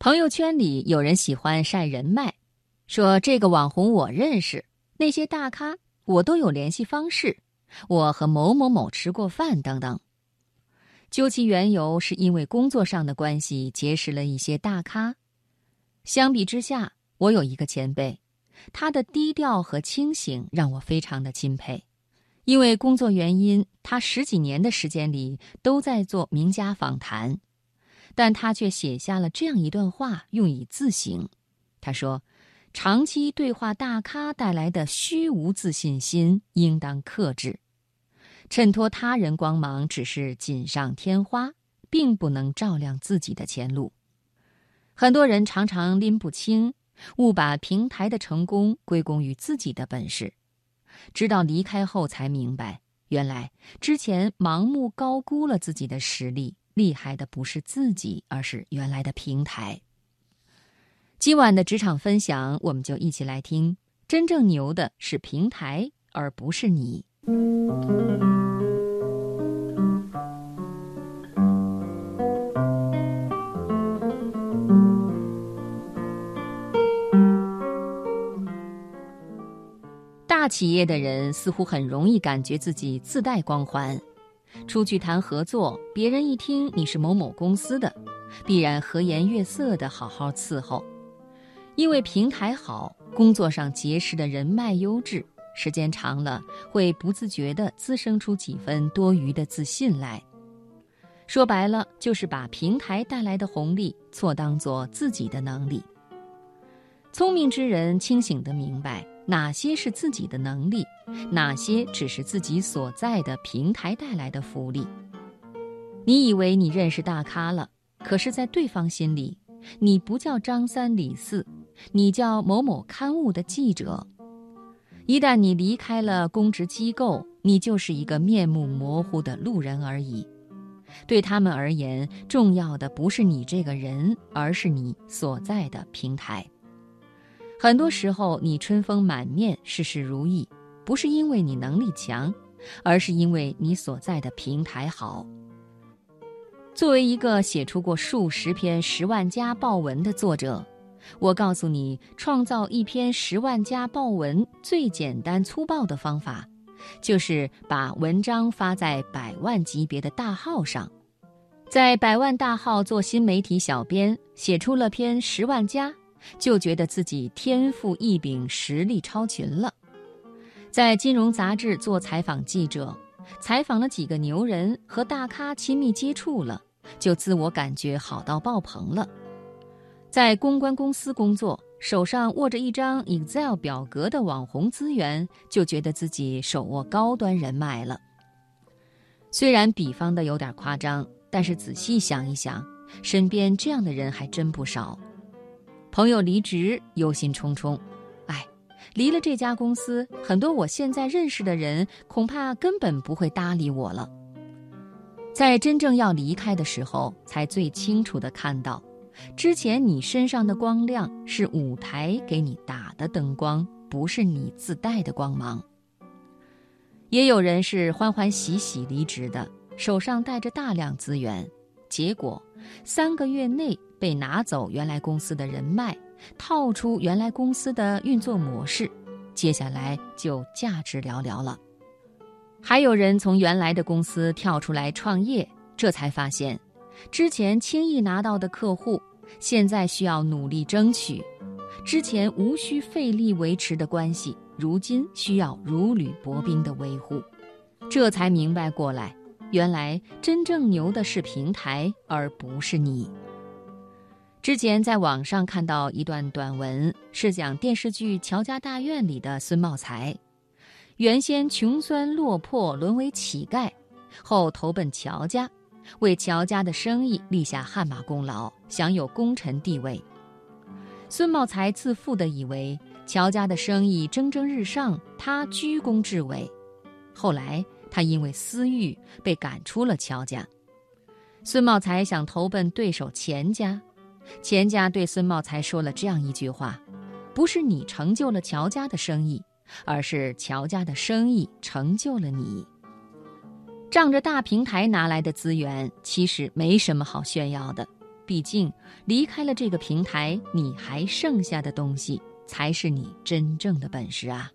朋友圈里有人喜欢晒人脉，说这个网红我认识，那些大咖我都有联系方式，我和某某某吃过饭等等。究其缘由，是因为工作上的关系结识了一些大咖。相比之下，我有一个前辈，他的低调和清醒让我非常的钦佩。因为工作原因，他十几年的时间里都在做名家访谈。但他却写下了这样一段话，用以自省。他说：“长期对话大咖带来的虚无自信心，应当克制。衬托他人光芒只是锦上添花，并不能照亮自己的前路。很多人常常拎不清，误把平台的成功归功于自己的本事，直到离开后才明白，原来之前盲目高估了自己的实力。”厉害的不是自己，而是原来的平台。今晚的职场分享，我们就一起来听：真正牛的是平台，而不是你。大企业的人似乎很容易感觉自己自带光环。出去谈合作，别人一听你是某某公司的，必然和颜悦色的好好伺候。因为平台好，工作上结识的人脉优质，时间长了会不自觉地滋生出几分多余的自信来。说白了，就是把平台带来的红利错当做自己的能力。聪明之人清醒地明白。哪些是自己的能力，哪些只是自己所在的平台带来的福利？你以为你认识大咖了，可是，在对方心里，你不叫张三李四，你叫某某刊物的记者。一旦你离开了公职机构，你就是一个面目模糊的路人而已。对他们而言，重要的不是你这个人，而是你所在的平台。很多时候，你春风满面、事事如意，不是因为你能力强，而是因为你所在的平台好。作为一个写出过数十篇十万加爆文的作者，我告诉你，创造一篇十万加爆文最简单粗暴的方法，就是把文章发在百万级别的大号上，在百万大号做新媒体小编，写出了篇十万加。就觉得自己天赋异禀、实力超群了。在金融杂志做采访记者，采访了几个牛人和大咖亲密接触了，就自我感觉好到爆棚了。在公关公司工作，手上握着一张 Excel 表格的网红资源，就觉得自己手握高端人脉了。虽然比方的有点夸张，但是仔细想一想，身边这样的人还真不少。朋友离职，忧心忡忡，哎，离了这家公司，很多我现在认识的人恐怕根本不会搭理我了。在真正要离开的时候，才最清楚的看到，之前你身上的光亮是舞台给你打的灯光，不是你自带的光芒。也有人是欢欢喜喜离职的，手上带着大量资源，结果三个月内。被拿走原来公司的人脉，套出原来公司的运作模式，接下来就价值寥寥了。还有人从原来的公司跳出来创业，这才发现，之前轻易拿到的客户，现在需要努力争取；之前无需费力维持的关系，如今需要如履薄冰的维护。这才明白过来，原来真正牛的是平台，而不是你。之前在网上看到一段短文，是讲电视剧《乔家大院》里的孙茂才，原先穷酸落魄，沦为乞丐，后投奔乔家，为乔家的生意立下汗马功劳，享有功臣地位。孙茂才自负地以为乔家的生意蒸蒸日上，他居功至伟。后来他因为私欲被赶出了乔家，孙茂才想投奔对手钱家。钱家对孙茂才说了这样一句话：“不是你成就了乔家的生意，而是乔家的生意成就了你。”仗着大平台拿来的资源，其实没什么好炫耀的。毕竟，离开了这个平台，你还剩下的东西才是你真正的本事啊。